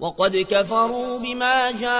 وقد كفروا بما جاءكم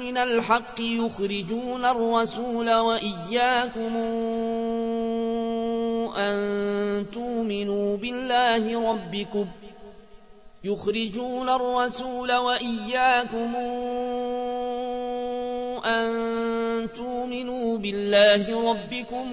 من الحق يخرجون الرسول وإياكم أن تؤمنوا بالله ربكم يخرجون الرسول وإياكم أن تؤمنوا بالله ربكم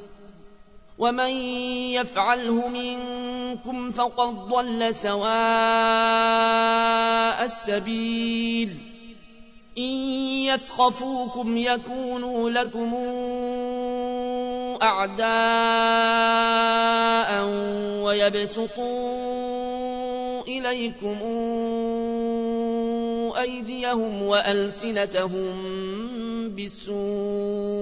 ومن يفعله منكم فقد ضل سواء السبيل ان يثقفوكم يكونوا لكم اعداء ويبسطوا اليكم ايديهم والسنتهم بالسوء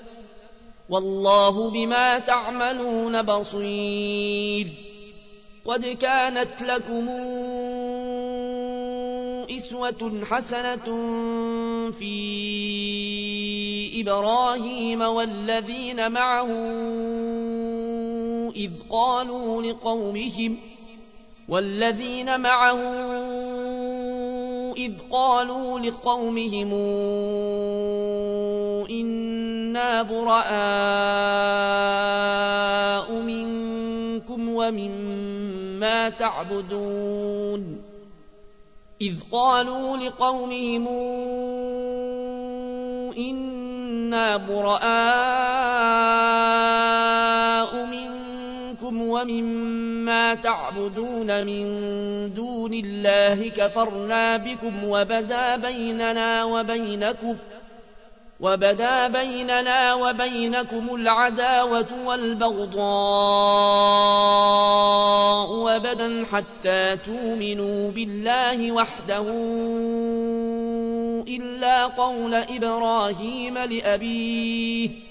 والله بما تعملون بصير. قد كانت لكم إسوة حسنة في إبراهيم والذين معه إذ قالوا لقومهم والذين معه إذ قالوا لقومهم براء منكم ومما تعبدون إذ قالوا لقومهم إنا براء منكم ومما تعبدون من دون الله كفرنا بكم وبدا بيننا وبينكم ۖ وبدا بيننا وبينكم العداوة والبغضاء أبدا حتى تؤمنوا بالله وحده إلا قول إبراهيم لأبيه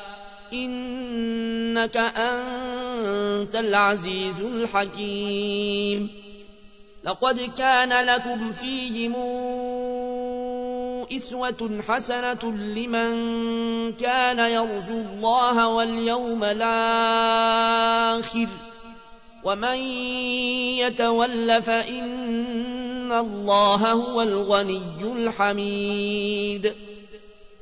إنك أنت العزيز الحكيم. لقد كان لكم فيهم إسوة حسنة لمن كان يرجو الله واليوم الآخر. ومن يتول فإن الله هو الغني الحميد.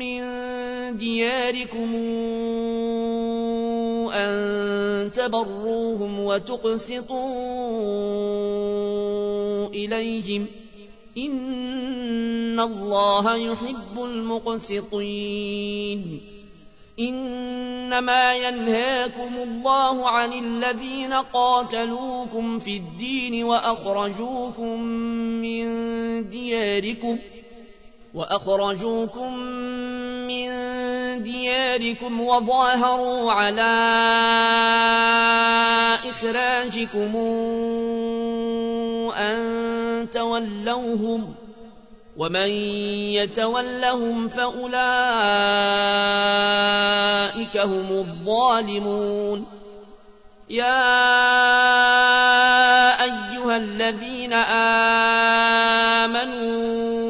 من دياركم أن تبروهم وتقسطوا إليهم إن الله يحب المقسطين إنما ينهاكم الله عن الذين قاتلوكم في الدين وأخرجوكم من دياركم ۖ وأخرجوكم من دياركم وظاهروا على إخراجكم أن تولوهم ومن يتولهم فأولئك هم الظالمون. يا أيها الذين آمنوا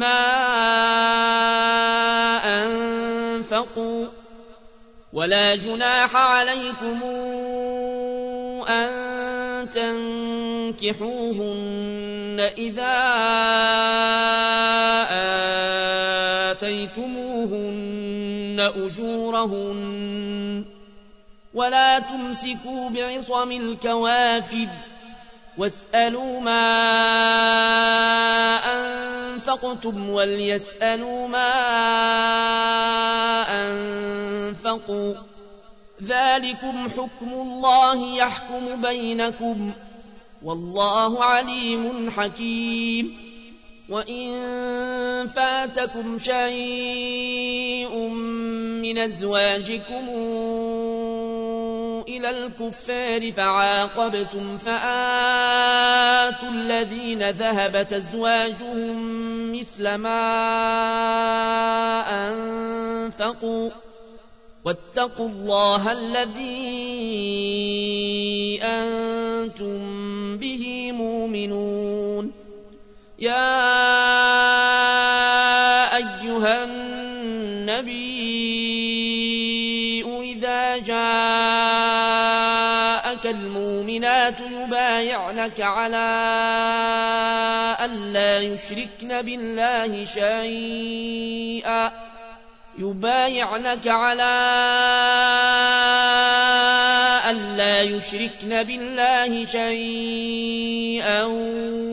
ما أنفقوا ولا جناح عليكم أن تنكحوهن إذا آتيتموهن أجورهن ولا تمسكوا بعصم الكوافر واسألوا ما أنفقتم وليسألوا ما أنفقوا ذلكم حكم الله يحكم بينكم والله عليم حكيم. وإن فاتكم شيء من أزواجكم إلى الكفار فعاقبتم فآتوا الذين ذهبت أزواجهم مثل ما أنفقوا. واتقوا الله الذي أنتم به مؤمنون. يا أيها النبي إذا جاءك المؤمنات يبايعنك على أن لا يشركن بالله شيئا. يبايعنك على ألا يشركن بالله شيئا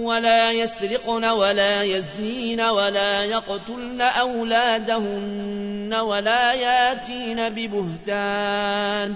ولا يسرقن ولا يزنين ولا يقتلن أولادهن ولا ياتين ببهتان.